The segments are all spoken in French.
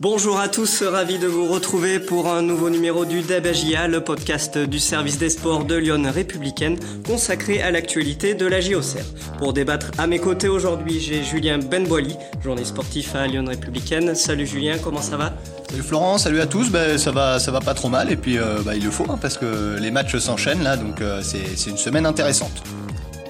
Bonjour à tous, ravi de vous retrouver pour un nouveau numéro du DABAGIA, le podcast du service des sports de Lyon Républicaine, consacré à l'actualité de la JOCR. Pour débattre à mes côtés aujourd'hui, j'ai Julien Benboili, journaliste sportif à Lyon Républicaine. Salut Julien, comment ça va? Salut Florent, salut à tous. Ben, ça va, ça va pas trop mal et puis euh, bah, il le faut hein, parce que les matchs s'enchaînent là, donc euh, c'est une semaine intéressante.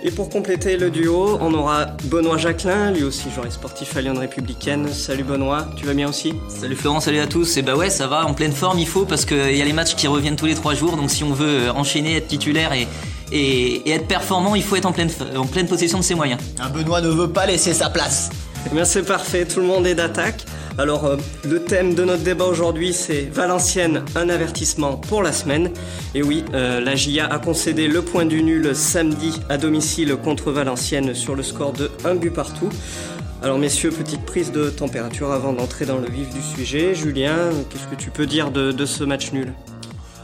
Et pour compléter le duo, on aura Benoît Jacquelin, lui aussi joueur sportif à Lyon Républicaine. Salut Benoît, tu vas bien aussi? Salut Florent, salut à tous. Et bah ouais, ça va, en pleine forme, il faut parce qu'il y a les matchs qui reviennent tous les trois jours. Donc si on veut enchaîner, être titulaire et, et, être performant, il faut être en pleine, en pleine possession de ses moyens. Un Benoît ne veut pas laisser sa place. Eh bien c'est parfait, tout le monde est d'attaque. Alors euh, le thème de notre débat aujourd'hui c'est Valenciennes, un avertissement pour la semaine. Et oui, euh, la GIA a concédé le point du nul samedi à domicile contre Valenciennes sur le score de 1 but partout. Alors messieurs, petite prise de température avant d'entrer dans le vif du sujet. Julien, qu'est-ce que tu peux dire de ce match nul?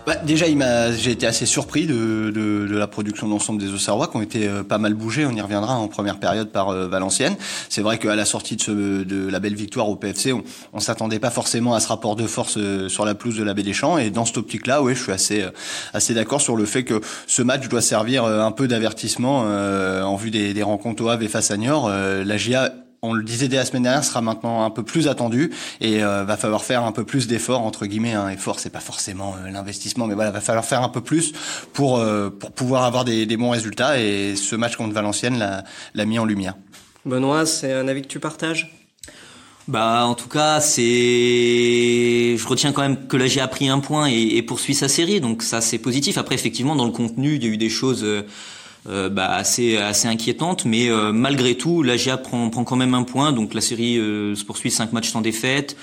Bah, déjà, j'ai été assez surpris de, de, de la production d'ensemble des Auxerrois qui ont été euh, pas mal bougés. On y reviendra en première période par euh, Valenciennes. C'est vrai qu'à la sortie de, ce, de, la belle victoire au PFC, on, on s'attendait pas forcément à ce rapport de force euh, sur la pelouse de la Baie des Champs. Et dans cette optique-là, oui, je suis assez assez d'accord sur le fait que ce match doit servir un peu d'avertissement en vue des, des rencontres au Havre et face à Niort. la GIA on le disait dès la semaine dernière, sera maintenant un peu plus attendu et euh, va falloir faire un peu plus d'efforts entre guillemets. Un effort, c'est pas forcément euh, l'investissement, mais voilà, va falloir faire un peu plus pour euh, pour pouvoir avoir des, des, bons résultats. Et ce match contre Valenciennes l'a mis en lumière. Benoît, c'est un avis que tu partages? Bah, en tout cas, c'est. Je retiens quand même que la G a pris un point et, et poursuit sa série, donc ça c'est positif. Après, effectivement, dans le contenu, il y a eu des choses euh, bah, assez assez inquiétante, mais euh, malgré tout, la GIA prend, prend quand même un point, donc la série euh, se poursuit cinq matchs sans défaite.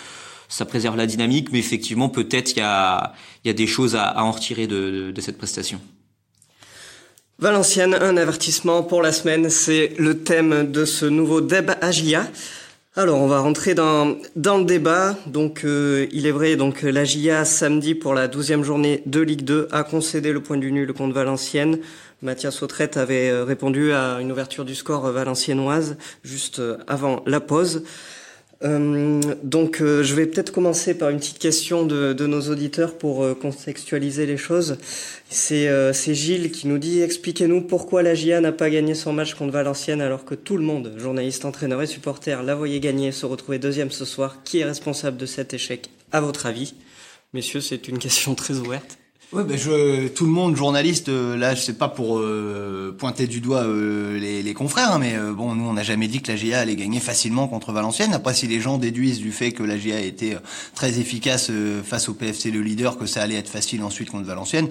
Ça préserve la dynamique, mais effectivement, peut-être il y a, y a des choses à, à en retirer de, de, cette prestation. Valenciennes, un avertissement pour la semaine, c'est le thème de ce nouveau débat AGIA. Alors, on va rentrer dans, dans le débat. Donc, il est vrai, donc la GIA samedi pour la douzième journée de Ligue 2 a concédé le point du nul contre Valenciennes. Mathias Autrette avait euh, répondu à une ouverture du score valenciennoise juste euh, avant la pause. Euh, donc je vais peut-être commencer par une petite question de, nos auditeurs pour contextualiser les choses. C'est Gilles qui nous dit expliquez-nous pourquoi la GIA n'a pas gagné son match contre Valenciennes alors que tout le monde, journalistes, entraîneurs et supporters, la voyait gagner, se retrouver deuxième ce soir. Qui est responsable de cet échec à votre avis? Messieurs, c'est une question très ouverte. Ouais, ben je, tout le monde, journaliste, euh, là, je sais pas pour euh, pointer du doigt euh, les, les, confrères, hein, mais bon, nous, on n'a jamais dit que la GIA allait gagner facilement contre Valenciennes. Après, si les gens déduisent du fait que la GIA était très efficace face au PFC le leader, que ça allait être facile ensuite contre Valenciennes,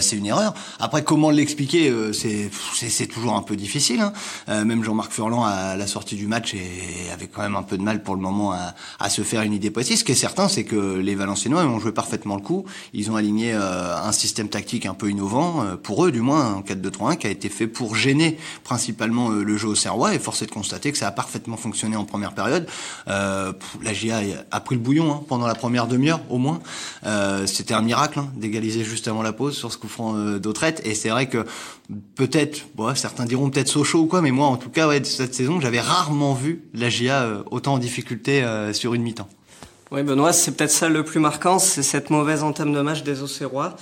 c'est une erreur. Après, comment l'expliquer, c'est c'est toujours un peu difficile. Hein. même Jean-Marc Furlan, à la sortie du match, et avait quand même un peu de mal pour le moment à, à se faire une idée précise. Ce qui est certain, c'est que les Valenciennois ont joué parfaitement le coup. Ils ont aligné un système tactique un peu innovant, euh, pour eux du moins, en 4-2-3-1, qui a été fait pour gêner principalement euh, le jeu au Serrois, et force est de constater que ça a parfaitement fonctionné en première période. Euh, la GIA a pris le bouillon hein, pendant la première demi-heure, au moins. Euh, C'était un miracle hein, d'égaliser juste avant la pause sur ce coup franc euh, et c'est vrai que peut-être, bon, certains diront peut-être Sochaux ou quoi, mais moi en tout cas, ouais, cette saison, j'avais rarement vu la GIA autant en difficulté sur une mi-temps. Oui, Benoît, c'est peut-être ça le plus marquant, c'est cette mauvaise entame de match des Auxerrois.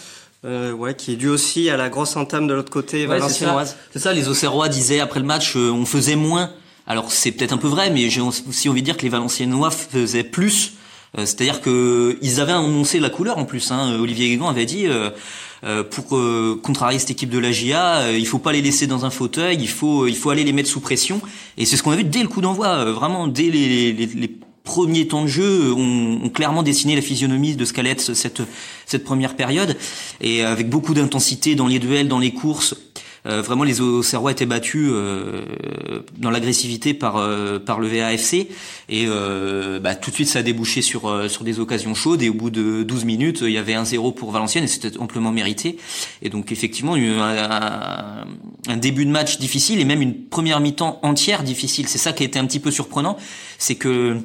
Euh, ouais, qui est dû aussi à la grosse entame de l'autre côté ouais, valenciennoise. C'est ça, les Auxerrois disaient après le match, euh, on faisait moins. Alors c'est peut-être un peu vrai, mais j'ai aussi envie de dire que les Valenciennois faisaient plus. Euh, c'est-à-dire que ils avaient annoncé la couleur en plus. Hein. Olivier Guégan avait dit euh, pour contrarier cette équipe de la GIA, il faut pas les laisser dans un fauteuil, il faut il faut aller les mettre sous pression. Et c'est ce qu'on a vu dès le coup d'envoi, vraiment dès les, les, les premiers temps de jeu ont, clairement dessiné la physionomie de ce qu'allait être cette, cette première période. Et avec beaucoup d'intensité dans les duels, dans les courses, euh, vraiment les Auxerrois étaient battus euh, dans l'agressivité par euh, par le VAFC et bah, tout de suite ça a débouché sur sur des occasions chaudes. Et au bout de 12 minutes il y avait un 0 pour Valenciennes et c'était amplement mérité. Et donc effectivement eu un, un, début de match difficile et même une première mi-temps entière difficile. C'est ça qui a été un petit peu surprenant. C'est que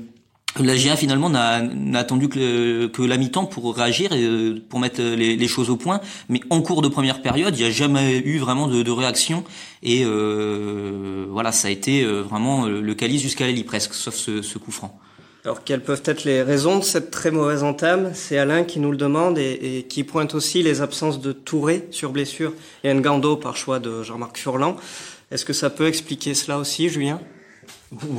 la GIA finalement n'a attendu que, que la mi-temps pour réagir et euh, pour mettre les, choses au point. Mais en cours de première période, il n'y a jamais eu vraiment de, de réaction. Et euh, voilà, ça a été euh, vraiment le calice jusqu'à l'Eli presque, sauf ce, ce coup franc. Alors quelles peuvent être les raisons de cette très mauvaise entame? C'est Alain qui nous le demande et, et, qui pointe aussi les absences de Touré sur blessure et Ngando par choix de Jean-Marc Furlan. Est-ce que ça peut expliquer cela aussi, Julien?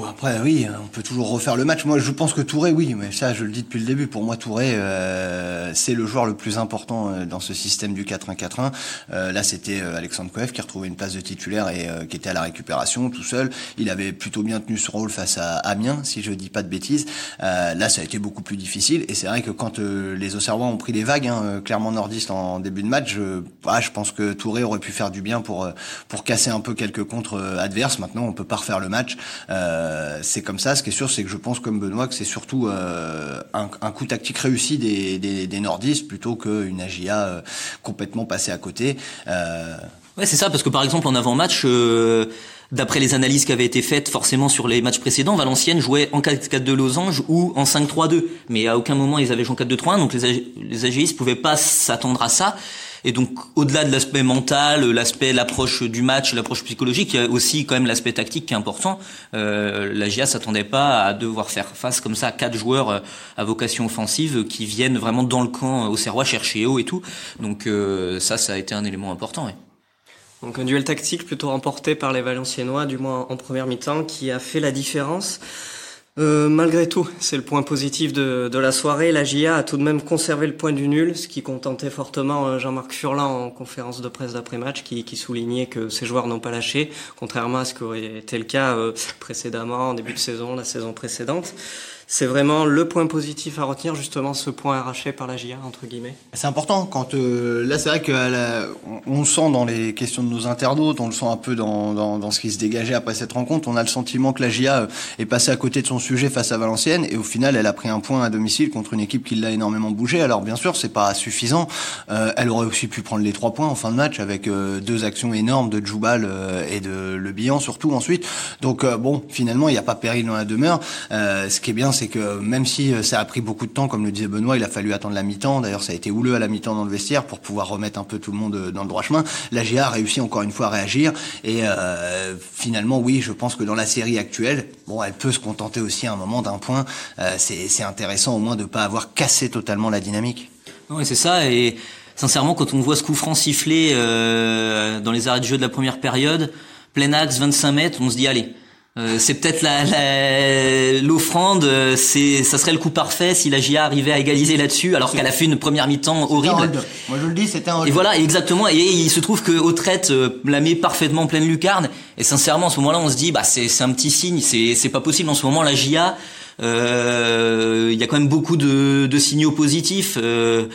Après, oui, on peut toujours refaire le match. Moi, je pense que Touré, oui, mais ça, je le dis depuis le début. Pour moi, Touré, euh, c'est le joueur le plus important euh, dans ce système du 4-1-4-1. Euh, là, c'était euh, Alexandre Koev qui retrouvait une place de titulaire et qui était à la récupération tout seul. Il avait plutôt bien tenu ce rôle face à Amiens, si je dis pas de bêtises. là, ça a été beaucoup plus difficile. Et c'est vrai que quand les Auxerrois ont pris des vagues, hein, clairement nordistes en début de match, je, ah, je pense que Touré aurait pu faire du bien pour pour casser un peu quelques contre adverses. Maintenant, on peut pas refaire le match. Euh, c'est comme ça. Ce qui est sûr, c'est que je pense comme Benoît que c'est surtout euh, un, coup tactique réussi des, nordistes plutôt qu'une AGIA euh, complètement passée à côté. Ouais, c'est ça, parce que par exemple en avant-match, d'après les analyses qui avaient été faites forcément sur les matchs précédents, Valenciennes jouait en 4-4-2 losange ou en 5-3-2. Mais à aucun moment ils avaient joué en 4-2-3-1, donc les, les AGIistes pouvaient pas s'attendre à ça. Et donc, au-delà de l'aspect mental, l'aspect, l'approche du match, l'approche psychologique, il y a aussi quand même l'aspect tactique qui est important. Euh, la GIA s'attendait pas à devoir faire face comme ça à quatre joueurs euh, à vocation offensive qui viennent vraiment dans le camp euh, au Serrois chercher haut et tout. Donc ça, ça a été un élément important. Donc un duel tactique plutôt remporté par les Valenciennois, du moins en première mi-temps, qui a fait la différence. Euh, malgré tout, c'est le point positif de, la soirée. La GIA a tout de même conservé le point du nul, ce qui contentait fortement euh, Jean-Marc Furlan en conférence de presse d'après-match, qui, qui, soulignait que ses joueurs n'ont pas lâché, contrairement à ce qui aurait été le cas euh, précédemment, en début de saison, la saison précédente c'est vraiment le point positif à retenir, justement ce point arraché par la GIA, entre guillemets. C'est important quand euh, là c'est vrai que on, le sent dans les questions de nos internautes, on le sent un peu dans, dans, ce qui se dégageait après cette rencontre. On a le sentiment que la GIA euh, est passée à côté de son sujet face à Valenciennes et au final elle a pris un point à domicile contre une équipe qui l'a énormément bougé. Alors bien sûr c'est pas suffisant. Euh, elle aurait aussi pu prendre les trois points en fin de match avec euh, deux actions énormes de Djoubal et de Le Bihan surtout ensuite. Donc bon finalement il n'y a pas péril dans la demeure. ce qui est bien c'est que même si euh, ça a pris beaucoup de temps, comme le disait Benoît, il a fallu attendre la mi-temps. D'ailleurs, ça a été houleux à la mi-temps dans le vestiaire pour pouvoir remettre un peu tout le monde euh, dans le droit chemin. La GA a réussi encore une fois à réagir et euh, finalement, oui, je pense que dans la série actuelle, bon, elle peut se contenter aussi à un moment d'un point. C'est intéressant au moins de pas avoir cassé totalement la dynamique. Oui, c'est ça et sincèrement, quand on voit ce coup franc sifflé euh, dans les arrêts de jeu de la première période, plein axe, 25 mètres, on se dit allez, euh, c'est peut-être l'offrande, la, euh, c'est ça serait le coup parfait si la GIA arrivait à égaliser là-dessus, alors qu'elle a fait une première mi-temps horrible. Moi je le dis, c'était un. Et voilà, exactement. Et il se trouve que Autrette euh, la met parfaitement en pleine lucarne. Et sincèrement, à ce moment-là, on se dit, bah c'est c'est un petit signe. C'est c'est pas possible en ce moment la GIA. Il y a quand même beaucoup de, de signaux positifs. Euh,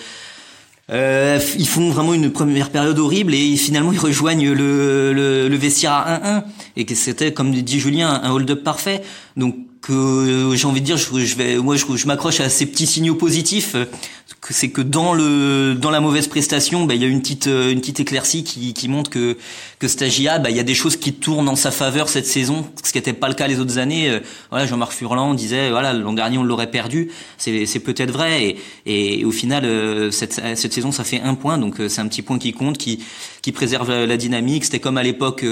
ils font vraiment une première période horrible et finalement ils rejoignent le, le, le vestiaire à 1-1 et que c'était comme dit Julien un hold-up parfait. Donc euh, j'ai envie de dire, je, vais, moi je, je m'accroche à ces petits signaux positifs c'est que dans le dans la mauvaise prestation, bah, il y a une petite euh, une petite éclaircie qui, qui montre que que Stagia, bah, il y a des choses qui tournent en sa faveur cette saison, ce qui n'était pas le cas les autres années. Euh, voilà, Jean-Marc Furlan disait voilà l'an dernier on l'aurait perdu, c'est c'est peut-être vrai et, et au final euh, cette cette saison ça fait un point donc c'est un petit point qui compte qui qui préserve la, dynamique. C'était comme à l'époque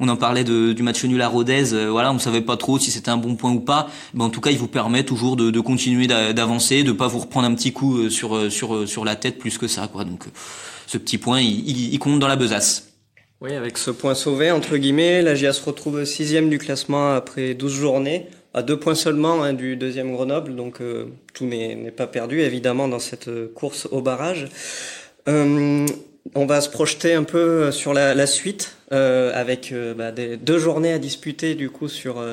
on en parlait de, du match nul à Rodez, voilà on savait pas trop si c'était un bon point ou pas. Mais en tout cas il vous permet toujours de, de continuer d'avancer, de pas vous reprendre un petit coup sur sur, euh, sur, euh, sur la tête plus que ça. Quoi. Donc euh, ce petit point, il, compte dans la besace. Oui, avec ce point sauvé, entre guillemets, la GIA se retrouve sixième du classement après 12 journées, à deux points seulement hein, du deuxième Grenoble, donc tout n'est pas perdu, évidemment, dans cette course au barrage. On va se projeter un peu sur la, suite, avec bah, deux journées à disputer du coup sur,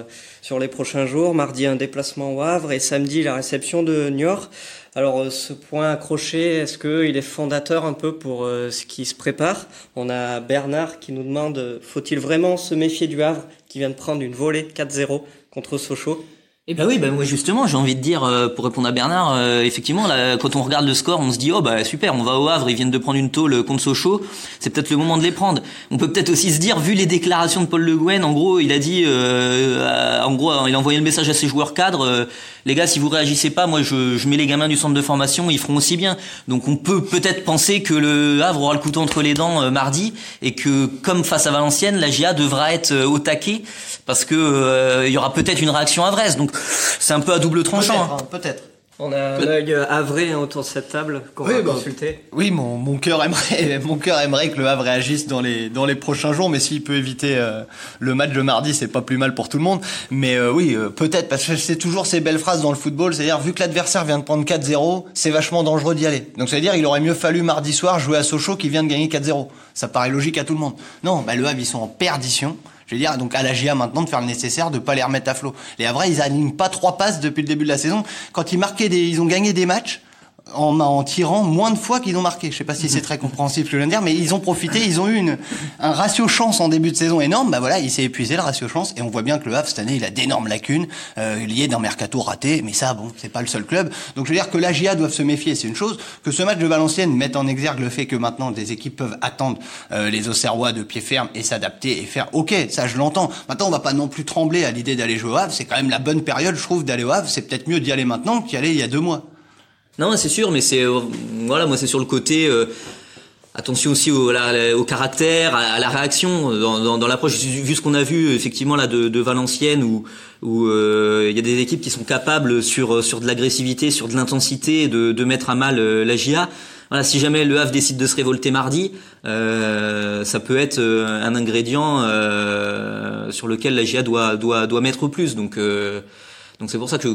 sur les prochains jours. Mardi, un déplacement au Havre et samedi, la réception de Niort. Alors euh, ce point accroché, est-ce qu'il est fondateur un peu pour euh, ce qui se prépare? On a Bernard qui nous demande, faut-il vraiment se méfier du Havre qui vient de prendre une volée 4-0 contre Sochaux? Eh ben oui, ben moi justement, j'ai envie de dire euh, pour répondre à Bernard, euh, effectivement, là, quand on regarde le score, on se dit oh bah super, on va au Havre, ils viennent de prendre une tôle contre Sochaux, c'est peut-être le moment de les prendre. On peut peut-être aussi se dire, vu les déclarations de Paul Le Guen, en gros, il a dit, euh, en gros, il a envoyé le message à ses joueurs cadres, les gars, si vous réagissez pas, moi je, mets les gamins du centre de formation, ils feront aussi bien. Donc on peut peut-être penser que le Havre aura le couteau entre les dents mardi et que comme face à Valenciennes, la GIA devra être au taquet parce que il y aura peut-être une réaction à Vresse. Donc c'est un peu à double tranchant. Peut-être. hein, peut-être. On a un œil avré hein, autour de cette table qu'on Oui, va bah, consulter. Oui, mon, mon cœur aimerait, mon cœur aimerait que le Havre réagisse dans les dans les prochains jours, mais s'il peut éviter euh, le match de mardi, c'est pas plus mal pour tout le monde. Mais euh, oui, euh, peut-être parce que c'est toujours ces belles phrases dans le football, c'est-à-dire vu que l'adversaire vient de prendre 4-0, c'est vachement dangereux d'y aller. Donc ça veut dire il aurait mieux fallu mardi soir jouer à Sochaux qui vient de gagner 4-0. Ça paraît logique à tout le monde. Non, bah le Havre ils sont en perdition. Je veux dire, donc à la GIA maintenant de faire le nécessaire de pas les remettre à flot. Les Havrais, ils alignent pas trois passes depuis le début de la saison. Quand ils marquaient des, ils ont gagné des matchs en, en tirant moins de fois qu'ils ont marqué. Je sais pas si c'est très compréhensible ce que je viens de dire, mais ils ont profité, ils ont eu une, un ratio chance en début de saison énorme. Bah voilà, il s'est épuisé le ratio chance et on voit bien que le Havre cette année, il a d'énormes lacunes euh, liées d'un mercato raté. Mais ça, bon, c'est pas le seul club. Donc je veux dire que la GIA doivent se méfier, c'est une chose. Que ce match de Valenciennes mette en exergue le fait que maintenant des équipes peuvent attendre euh, les Auxerrois de pied ferme et s'adapter et faire. Ok, ça je l'entends. Maintenant, on va pas non plus trembler à l'idée d'aller jouer au Havre. C'est quand même la bonne période, je trouve, d'aller au Havre. C'est peut-être mieux d'y aller maintenant qu'y aller il y a deux mois. Non, c'est sûr, mais c'est euh, voilà, moi c'est sur le côté. euh, attention aussi au, au caractère, à, la réaction dans, dans, dans l'approche. Vu ce qu'on a vu effectivement là de, de Valenciennes, où où euh, il y a des équipes qui sont capables sur sur de l'agressivité, sur de l'intensité, de, de mettre à mal euh, la GIA. Voilà, si jamais le Havre décide de se révolter mardi, euh, ça peut être euh, un ingrédient euh, sur lequel la GIA doit doit doit mettre plus. Donc euh, donc c'est pour ça que,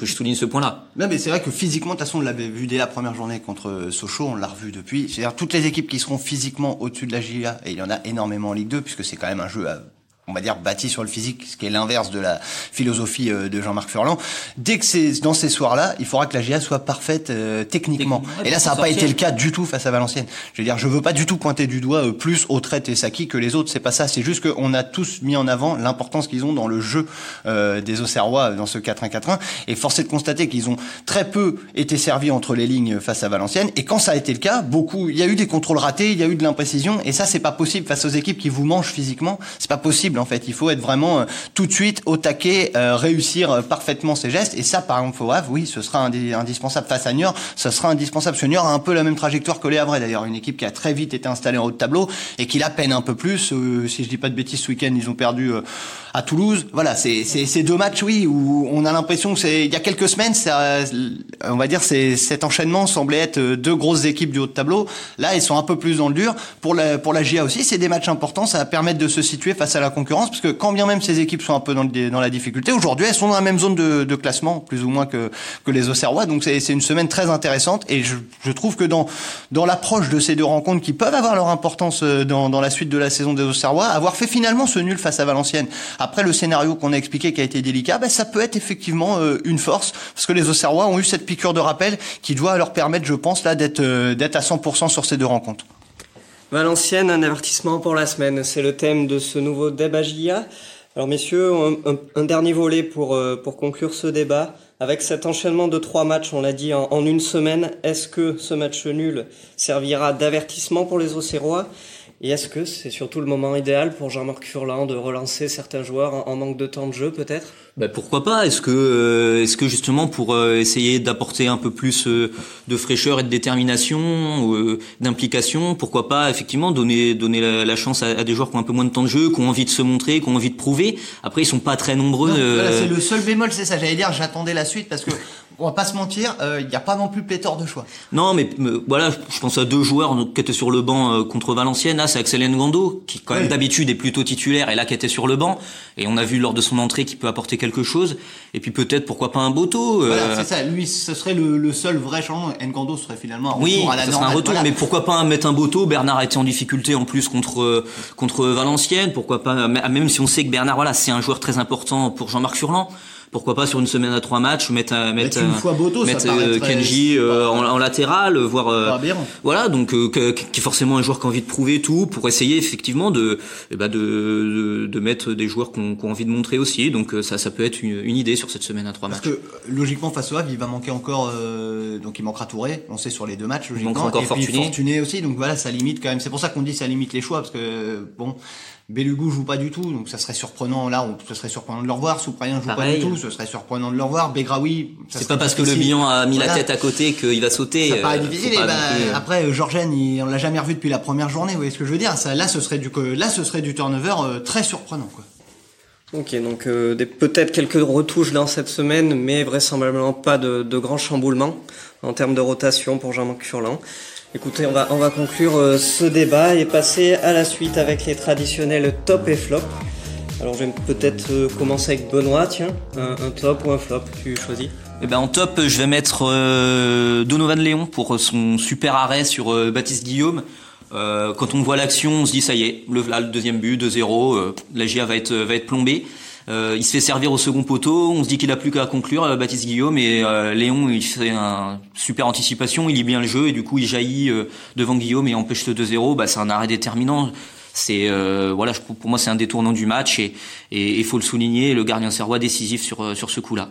je souligne ce point-là. Mais c'est vrai que physiquement, de toute façon, on l'avait vu dès la première journée contre Sochaux, on l'a revu depuis. C'est-à-dire toutes les équipes qui seront physiquement au-dessus de la GIA, et il y en a énormément en Ligue 2, puisque c'est quand même un jeu à on va dire bâti sur le physique, ce qui est l'inverse de la philosophie euh, de Jean-Marc Furlan. Dès que c'est dans ces soirs-là, il faudra que la GIA soit parfaite euh, techniquement. Ouais, Et là, ça n'a pas été le cas du tout face à Valenciennes. Je veux dire, je veux pas du tout pointer du doigt euh, plus Autrette et Saki que les autres. C'est pas ça. C'est juste qu'on a tous mis en avant l'importance qu'ils ont dans le jeu euh, des Auxerrois dans ce 4-1-4-1. Et force est de constater qu'ils ont très peu été servis entre les lignes face à Valenciennes. Et quand ça a été le cas, beaucoup, il y a eu des contrôles ratés, il y a eu de l'imprécision. Et ça, c'est pas possible face aux équipes qui vous mangent physiquement. C'est pas possible en fait. Il faut être vraiment euh, tout de suite au taquet, euh, réussir euh, parfaitement ses gestes. Et ça, par exemple, au Havre, oui, ce sera indi- indispensable face à Niort. Ce sera indispensable. Niort a un peu la même trajectoire que les Havrais d'ailleurs. Une équipe qui a très vite été installée en haut de tableau et qui la peine un peu plus. Si je dis pas de bêtises, ce week-end, ils ont perdu à Toulouse. Voilà, c'est deux matchs, oui, où on a l'impression que c'est il y a quelques semaines, on va dire, cet enchaînement semblait être deux grosses équipes du haut de tableau. Là, ils sont un peu plus dans le dur. Pour la pour la GIA aussi, c'est des matchs importants. Ça va permettre de se situer face à la concurrence, parce que quand bien même ces équipes sont un peu dans le, dans la difficulté, aujourd'hui, elles sont dans la même zone de, de classement, plus ou moins que que les Auxerrois. Donc c'est une semaine très intéressante, et je je trouve que dans dans l'approche de ces deux rencontres qui peuvent avoir leur importance euh, dans dans la suite de la saison des Auxerrois, avoir fait finalement ce nul face à Valenciennes. Après le scénario qu'on a expliqué qui a été délicat, ben, ça peut être effectivement euh, une force parce que les Auxerrois ont eu cette piqûre de rappel qui doit leur permettre, je pense, là d'être euh, d'être à 100% sur ces deux rencontres. Valenciennes, un avertissement pour la semaine. C'est le thème de ce nouveau débat JA. Alors messieurs, un, dernier volet pour, euh, pour conclure ce débat. Avec cet enchaînement de trois matchs, on l'a dit, en, une semaine, est-ce que ce match nul servira d'avertissement pour les Auxerrois? Et est-ce que c'est surtout le moment idéal pour Jean-Marc Furlan de relancer certains joueurs en, en manque de temps de jeu peut-être? Bah, pourquoi pas? Est-ce que, euh, est-ce que justement pour euh, essayer d'apporter un peu plus euh, de fraîcheur et de détermination, euh, d'implication, pourquoi pas effectivement donner donner la, la chance à, à des joueurs qui ont un peu moins de temps de jeu, qui ont envie de se montrer, qui ont envie de prouver. Après, ils sont pas très nombreux. Voilà, c'est le seul bémol, c'est ça. J'allais dire, j'attendais la suite parce que on va pas se mentir, euh, il n'y a pas non plus pléthore de choix. Non, mais euh, voilà, je pense à deux joueurs qui étaient sur le banc euh, contre Valenciennes. Là, c'est Axel Ngando, qui quand même Oui. d'habitude est plutôt titulaire, et là qui était sur le banc. Et on a vu lors de son entrée qu'il peut apporter quelque chose. Et puis peut-être pourquoi pas un Boto. euh, Voilà, c'est ça. Lui, ce serait le, le seul vrai changement. Ngando serait finalement un Oui, retour à la ça serait un retour, Voilà. mais pourquoi pas mettre un Boto? Bernard a été en difficulté en plus contre euh, contre Valenciennes. Pourquoi pas même si on sait que Bernard, voilà, c'est un joueur très important pour Jean-Marc Furlan. Pourquoi pas sur une semaine à trois matchs mettre un- mettre, Mettre une fois Boto, ça mettre euh, paraîtrait- Kenji euh, en, en latéral, voir euh, voilà donc euh, que- qui est forcément un joueur qui a envie de prouver tout pour essayer effectivement de eh ben, de, de de mettre des joueurs qui ont, qui ont envie de montrer aussi. Donc euh, ça ça peut être une, une idée sur cette semaine à trois Parce matchs. que euh, logiquement face au Havre, il va manquer encore, euh, donc il manquera Touré, on sait sur les deux matchs logiquement. manquera encore et puis Fortuné. Fortuné aussi, donc voilà, ça limite quand même. C'est pour ça qu'on dit ça limite les choix parce que bon, Belugu joue pas du tout, donc ça serait surprenant là, on, ce serait surprenant de le revoir. Souprayen joue pas du tout, ce serait surprenant de le revoir. Begraoui, ça C'est serait pas parce que le bilan a mis la tête à côté qu'il va sauter. Ça paraît euh, difficile. Et bah, plus, euh, après, Georgen, il- on l'a jamais revu depuis la première journée. Vous voyez ce que je veux dire Ça, là, ce serait du, là, ce serait du turnover euh, très surprenant. Quoi. Ok, donc euh, peut-être quelques retouches dans cette semaine, mais vraisemblablement pas de, de grands chamboulements en termes de rotation pour Jean-Marc Furlan. Écoutez, on va, on va conclure euh, ce débat et passer à la suite avec les traditionnels top et flop. Alors je vais peut-être euh, commencer avec Benoît, tiens, un, top ou un flop, tu choisis eh ben en top, je vais mettre euh, Donovan Léon pour son super arrêt sur Baptiste Guillaume. Quand on voit l'action, on se dit ça y est, le, là, le deuxième but, 2-0, euh, la GIA va être va être plombée. Euh, il se fait servir au second poteau, on se dit qu'il a plus qu'à conclure, Baptiste Guillaume et Léon il fait un super anticipation, il lit bien le jeu et du coup il jaillit devant Guillaume et empêche le 2-0. Bah c'est un arrêt déterminant. C'est voilà, je, pour moi c'est un détournant du match et il faut le souligner, le gardien serrois décisif sur sur ce coup-là.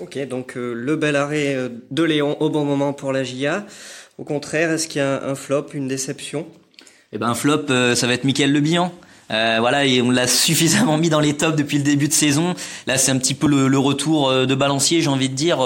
Ok, donc euh, le bel arrêt euh, de Léon au bon moment pour la GIA. Au contraire, est-ce qu'il y a un, flop, une déception? Eh ben un flop, euh, ça va être Mickaël Le Euh, voilà, et on l'a suffisamment mis dans les tops depuis le début de saison. Là, c'est un petit peu le, retour de Balancier, j'ai envie de dire.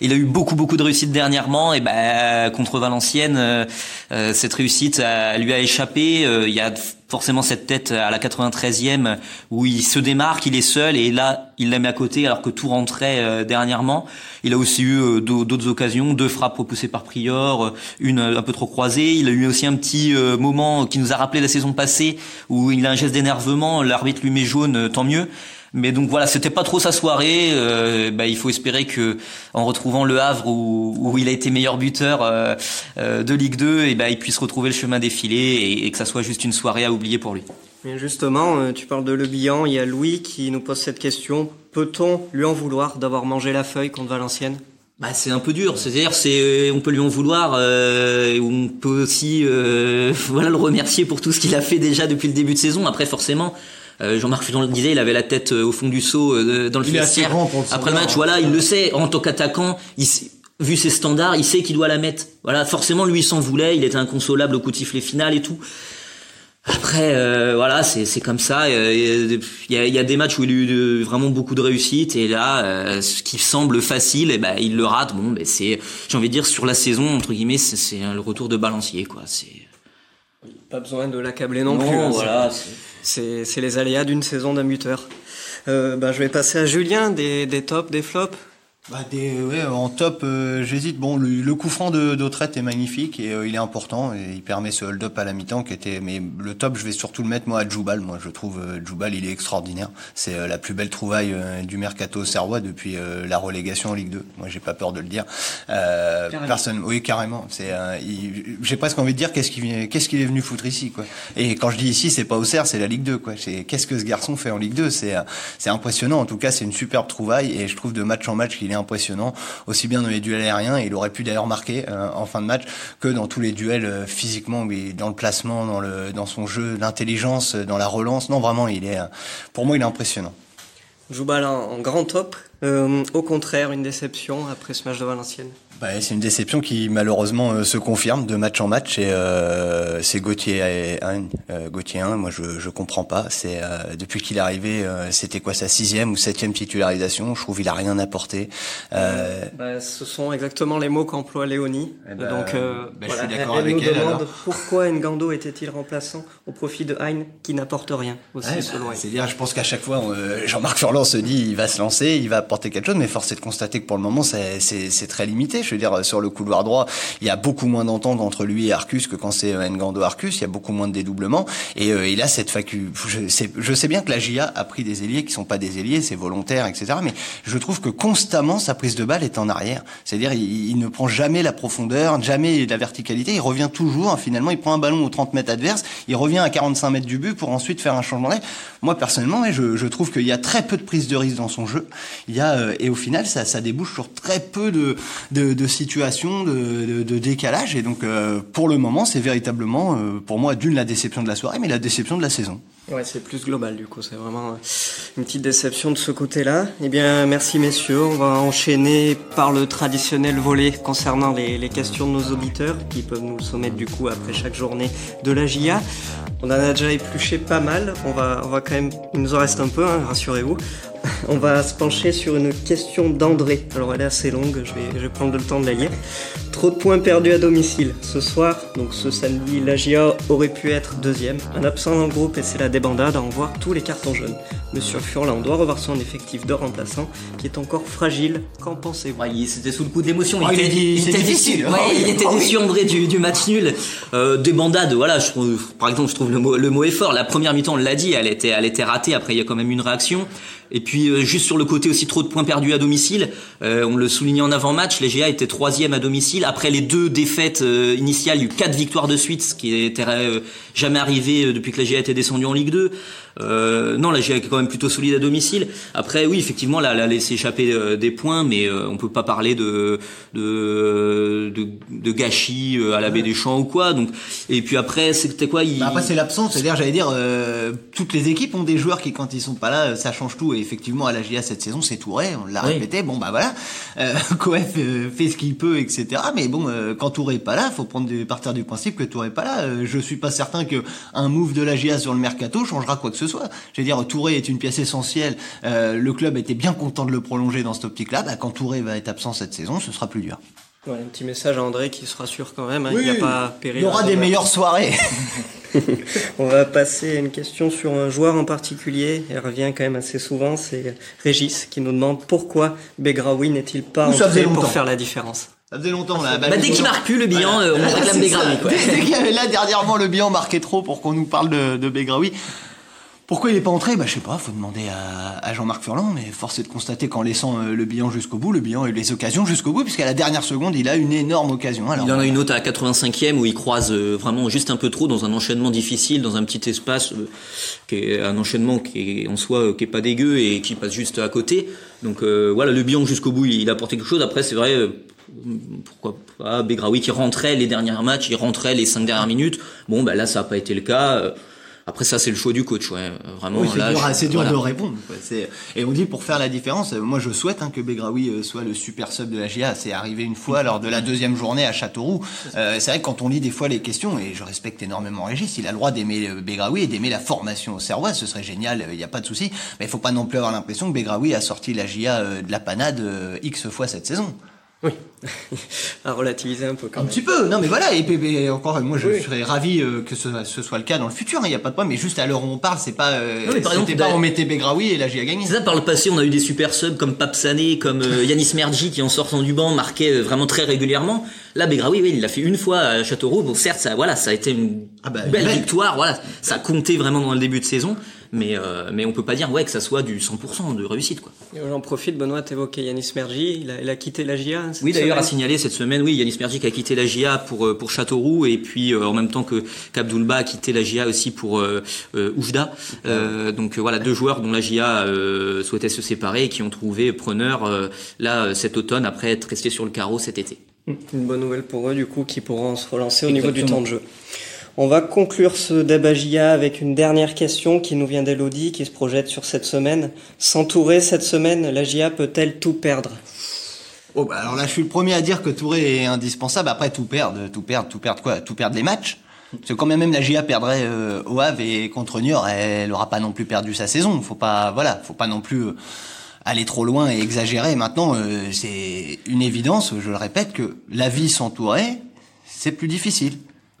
il a eu beaucoup, beaucoup de réussite dernièrement, et ben contre Valenciennes, cette réussite lui a échappé. Il y a forcément cette tête à la 93e où il se démarque, il est seul et là il la met à côté alors que tout rentrait euh, dernièrement. Il a aussi eu euh, d'autres occasions, deux frappes repoussées par Prior, euh, une un peu trop croisée. Il a eu aussi un petit moment qui nous a rappelé la saison passée où il a un geste d'énervement, l'arbitre lui met jaune, tant mieux. Mais donc voilà, c'était pas trop sa soirée. Euh, bah, il faut espérer que en retrouvant le Havre où, où il a été meilleur buteur euh, euh, de Ligue 2, et bah, il puisse retrouver le chemin défilé et, et, que ça soit juste une soirée à oublier pour lui. Et justement, tu parles de Le Bihan, il y a Louis qui nous pose cette question. Peut-on lui en vouloir d'avoir mangé la feuille contre Valenciennes? Bah c'est un peu dur, c'est-à-dire c'est on peut lui en vouloir, euh, on peut aussi euh, voilà le remercier pour tout ce qu'il a fait déjà depuis le début de saison. Après forcément, Jean-Marc Futon le disait, il avait la tête euh, au fond du seau euh, dans le vestiaire. Après le match, voilà, il le sait. En tant qu'attaquant, vu ses standards, il sait qu'il doit la mettre. Voilà, forcément, lui, il s'en voulait. Il était inconsolable au coup de sifflet final et tout. Après, euh, voilà, c'est comme ça. Il y, a, y, a, des matchs où il a eu vraiment beaucoup de réussite et là, euh, ce qui semble facile, et eh ben, il le rate. Bon, ben, c'est, j'ai envie de dire, sur la saison entre guillemets, c'est le retour de balancier, quoi. C'est pas besoin de l'accabler non, plus. Hein, c'est les aléas d'une saison d'un buteur. Euh, bah, je vais passer à Julien, des, des tops, des flops. Bah des, ouais, en top, euh, j'hésite. Bon, le, le, coup franc de d'Autrette est magnifique et euh, il est important et il permet ce hold-up à la mi-temps qui était. Mais le top, je vais surtout le mettre moi à Djoubal. Moi, je trouve euh, Djoubal, il est extraordinaire. C'est la plus belle trouvaille du mercato serrois depuis la relégation en Ligue 2. Moi, j'ai pas peur de le dire. personne, oui, carrément. C'est, j'ai presque envie de dire qu'est-ce qu'il qu'est-ce qu'il est venu foutre ici, quoi. Et quand je dis ici, c'est pas au Serre, c'est la Ligue 2, quoi. C'est qu'est-ce que ce garçon fait en Ligue 2 C'est c'est impressionnant. En tout cas, c'est une superbe trouvaille et je trouve de match en match qu'il est impressionnant, aussi bien dans les duels aériens, il aurait pu d'ailleurs marquer euh, en fin de match, que dans tous les duels euh, physiquement, oui, dans le placement, dans, le, dans son jeu, l'intelligence, dans la relance. Non, vraiment, il est, pour moi, il est impressionnant. Joubal en, grand top, euh, au contraire, une déception après ce match de Valenciennes? Bah, c'est une déception qui malheureusement euh, se confirme de match en match et euh, c'est Gauthier 1, euh, Gauthier 1, moi je je comprends pas. C'est euh, depuis qu'il est arrivé, euh, c'était quoi sa sixième ou septième titularisation? Je trouve il a rien apporté. Bah, ce sont exactement les mots qu'emploie Léonie. Eh ben, Donc bah, voilà, je suis d'accord avec nous elle. Demande pourquoi Ngando était-il remplaçant au profit de Hein qui n'apporte rien aussi ouais, selon C'est dire, je pense qu'à chaque fois Jean-Marc Furlan se dit il va se lancer, il va apporter quelque chose, mais force est de constater que pour le moment c'est très limité. Je veux dire, sur le couloir droit, il y a beaucoup moins d'entente entre lui et Arcus que quand c'est euh, Ngando Arcus. Il y a beaucoup moins de dédoublement. Et euh, il a cette faculté. Je sais, bien que la GIA a pris des ailiers qui sont pas des ailiers, c'est volontaire, etc. Mais je trouve que constamment sa prise de balle est en arrière. C'est-à-dire, il, ne prend jamais la profondeur, jamais la verticalité. Il revient toujours. Hein, finalement, il prend un ballon aux 30 mètres adverse, il revient à 45 mètres du but pour ensuite faire un changement d'air. Moi, personnellement, je, trouve qu'il y a très peu de prise de risque dans son jeu. Euh, et au final, ça, débouche sur très peu de, de situations de, décalage. Et donc, euh, pour le moment, c'est véritablement, euh, pour moi, d'une la déception de la soirée, mais la déception de la saison. Ouais, c'est plus global du coup. C'est vraiment euh, une petite déception de ce côté-là. Eh bien, merci messieurs. On va enchaîner par le traditionnel volet concernant les, les questions de nos auditeurs qui peuvent nous soumettre du coup après chaque journée de la JA. On en a déjà épluché pas mal. On va, on va quand même, il nous en reste un peu, hein, rassurez-vous. On va se pencher sur une question d'André. Alors elle est assez longue, je vais, je vais prendre le temps de la lire. Trop de points perdus à domicile. Ce soir, donc ce samedi, la GIA aurait pu être deuxième. Un absent dans le groupe et c'est la débandade à en voir tous les cartons jaunes. Monsieur Furlan doit revoir son effectif de remplaçant qui est encore fragile. Qu'en pensez-vous? Ouais, il- c'était sous le coup de l'émotion. Oh, il a dit, c'est était difficile. Ouais, Oh, il était Oh, déçu André du, du match nul. Euh, débandade, voilà, je trouve, par exemple, je trouve le mot, le mot est fort. La première mi-temps, on l'a dit, elle était, elle était ratée. Après, il y a quand même une réaction. Et puis, euh, juste sur le côté aussi, trop de points perdus à domicile. Euh, on le soulignait en avant-match, les GA étaient troisième à domicile. Après les deux défaites euh, initiales, il y a eu quatre victoires de suite, ce qui était euh, jamais arrivé depuis que la GA était descendue en Ligue 2. Euh, non, la GA est quand même plutôt solide à domicile. Après, oui, effectivement, là, elle a laissé échapper euh, des points, mais euh, on peut pas parler de de, de, de gâchis euh, à la baie des champs ou quoi. Donc, et puis après, c'était quoi il... Bah après c'est l'absence, c'est-à-dire j'allais dire euh, toutes les équipes ont des joueurs qui quand ils sont pas là ça change tout et effectivement à la GA cette saison c'est Touré, on l'a Oui. répété, bon bah voilà, euh, Coef fait ce qu'il peut etc. Mais bon quand Touré est pas là, faut prendre du, partir du principe que Touré est pas là. Je suis pas certain que un move de la GA sur le mercato changera quoi que ce soit. Je veux dire Touré est une pièce essentielle, euh, le club était bien content de le prolonger dans cette optique-là. Bah, quand Touré va être absent cette saison, ce sera plus dur. Ouais, un petit message à André qui se rassure quand même. hein, il n'y a pas péril. il y aura des meilleures soirées. On va passer à une question sur un joueur en particulier. Elle revient quand même assez souvent. C'est Régis qui nous demande pourquoi Begraoui n'est-il pas entré pour faire la différence. Ça faisait longtemps là. Bah, dès qu'il marque plus le bilan, euh, on réclame quoi. Dès, dès qu'il y avait là dernièrement le bilan marquait trop pour qu'on nous parle de, de Begraoui. Pourquoi il est pas entré? Bah je sais pas, faut demander à, à Jean-Marc Furlan, mais force est de constater qu'en laissant euh, le bilan jusqu'au bout, le bilan a eu les occasions jusqu'au bout, puisqu'à la dernière seconde, il a une énorme occasion. Alors, Il en a une autre à la 85e où il croise euh, vraiment juste un peu trop dans un enchaînement difficile, dans un petit espace, euh, qui est un enchaînement qui est en soi euh, qui est pas dégueu et qui passe juste à côté. Donc euh, voilà, le bilan jusqu'au bout, il a apporté quelque chose. Après, c'est vrai, euh, pourquoi pas Begraoui qui rentrait les derniers matchs, il rentrait les cinq dernières minutes. Bon, bah là, ça n'a pas été le cas. Après, ça, c'est le choix du coach, ouais. Vraiment, Oui, c'est dur, je- c'est dur voilà. de répondre. quoi. C'est- Et on dit pour faire la différence, euh, moi je souhaite hein, que Begraoui euh, soit le super sub de la GA. C'est arrivé une fois lors de la deuxième journée à Châteauroux. Euh, c'est vrai que quand on lit des fois les questions, et je respecte énormément Régis, il a le droit d'aimer euh, Begraoui et d'aimer la formation au Serrois, ce serait génial, il n'y a pas de souci. Mais il faut pas non plus avoir l'impression que Begraoui a sorti la euh, de la panade X fois cette saison. Oui. à relativiser un peu quand Un même. petit peu, non mais voilà, et, puis- et encore, moi je Oui. serais ravi euh, que ce, ce soit le cas dans le futur, il n'y a pas de problème, mais juste à l'heure où on parle, c'est pas, euh, Non, mais par exemple, c'était pas on mettait Begraoui et la GA gagné. C'est ça, par le passé, on a eu des super subs comme Papsané, comme euh, Yanis Mergi qui en sortant du banc marquait euh, vraiment très régulièrement. Là, Begraoui, oui, il l'a fait une fois à Châteauroux. Bon, certes, ça, voilà, ça a été une Ah bah, belle belle. victoire, voilà, ça a compté vraiment dans le début de saison, mais euh, mais on peut pas dire ouais que ça soit du 100% de réussite quoi. J'en profite, Benoît, t'évoquais Yanis Mergi. Il a, il a quitté la GIA. cette Oui, d'ailleurs, à signaler cette semaine, oui, Yanis Mergi qui a quitté la GIA pour euh, pour Châteauroux et puis euh, en même temps que qu'Abdoulba a quitté la GIA aussi pour euh, Oujda. Euh, donc voilà, deux joueurs dont la GIA euh, souhaitait se séparer et qui ont trouvé preneur euh, là cet automne après être restés sur le carreau cet été. Une bonne nouvelle pour eux, du coup, qui pourront se relancer au niveau du temps de jeu. On va conclure ce débat GIA avec une dernière question qui nous vient d'Elodie, qui se projette sur cette semaine. S'entourer cette semaine, la GIA peut-elle tout perdre? Oh, bah alors là, je suis le premier à dire que Touré est indispensable. Après, tout perdre, tout perdre, tout perdre quoi Tout perdre les matchs. Parce que quand même, la GIA perdrait euh, au Havre et contre Niort, elle aura pas non plus perdu sa saison. Faut pas, voilà, faut pas non plus euh, aller trop loin et exagérer. Maintenant, euh, c'est une évidence, je le répète, que la vie sans Touré, c'est plus difficile.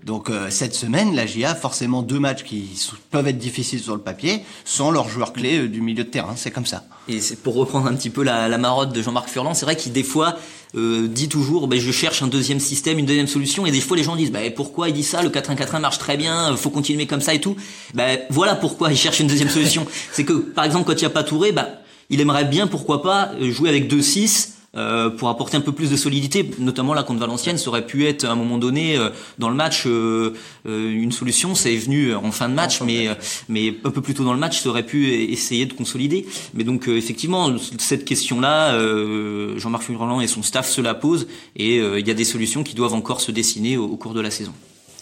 Donc euh, cette semaine, la GIA a forcément deux matchs qui peuvent être difficiles sur le papier, sans leur joueur clé euh, du milieu de terrain. C'est comme ça. Et c'est pour reprendre un petit peu la, la marotte de Jean-Marc Furlan, c'est vrai qu'il des fois euh, dit toujours ben, je cherche un deuxième système, une deuxième solution et des fois les gens disent ben, pourquoi il dit ça, le 4-1-4-1 marche très bien, euh, faut continuer comme ça et tout. Ben voilà pourquoi il cherche une deuxième solution. c'est que par exemple quand il n'y a pas Touré, ben, il aimerait bien pourquoi pas euh, jouer avec 2-6 euh, pour apporter un peu plus de solidité, notamment là contre Valenciennes, ça aurait pu être à un moment donné euh, dans le match euh, euh, une solution. C'est venu en fin de match, mais euh, mais un peu plus tôt dans le match, ça aurait pu e- essayer de consolider. Mais donc euh, effectivement, cette question-là, euh, Jean-Marc Furlan et son staff se la posent, et euh, il y a des solutions qui doivent encore se dessiner au, au cours de la saison.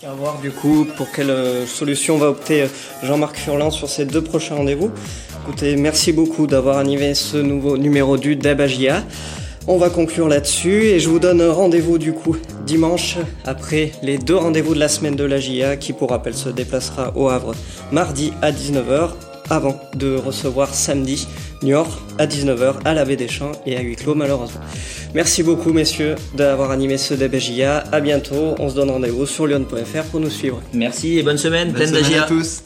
À voir du coup pour quelle solution va opter Jean-Marc Furlan sur ces deux prochains rendez-vous. Écoutez, merci beaucoup d'avoir animé ce nouveau numéro du Débat GIA. On va conclure là-dessus et je vous donne rendez-vous du coup dimanche après les deux rendez-vous de la semaine de la GIA qui pour rappel se déplacera au Havre mardi à 19h avant de recevoir samedi Niort à 19h à la baie des Champs et à huis clos malheureusement. Merci beaucoup messieurs d'avoir animé ce DBJA. À bientôt. On se donne rendez-vous sur lyon.fr pour nous suivre. Merci et bonne semaine. Bonne pleine semaine à tous.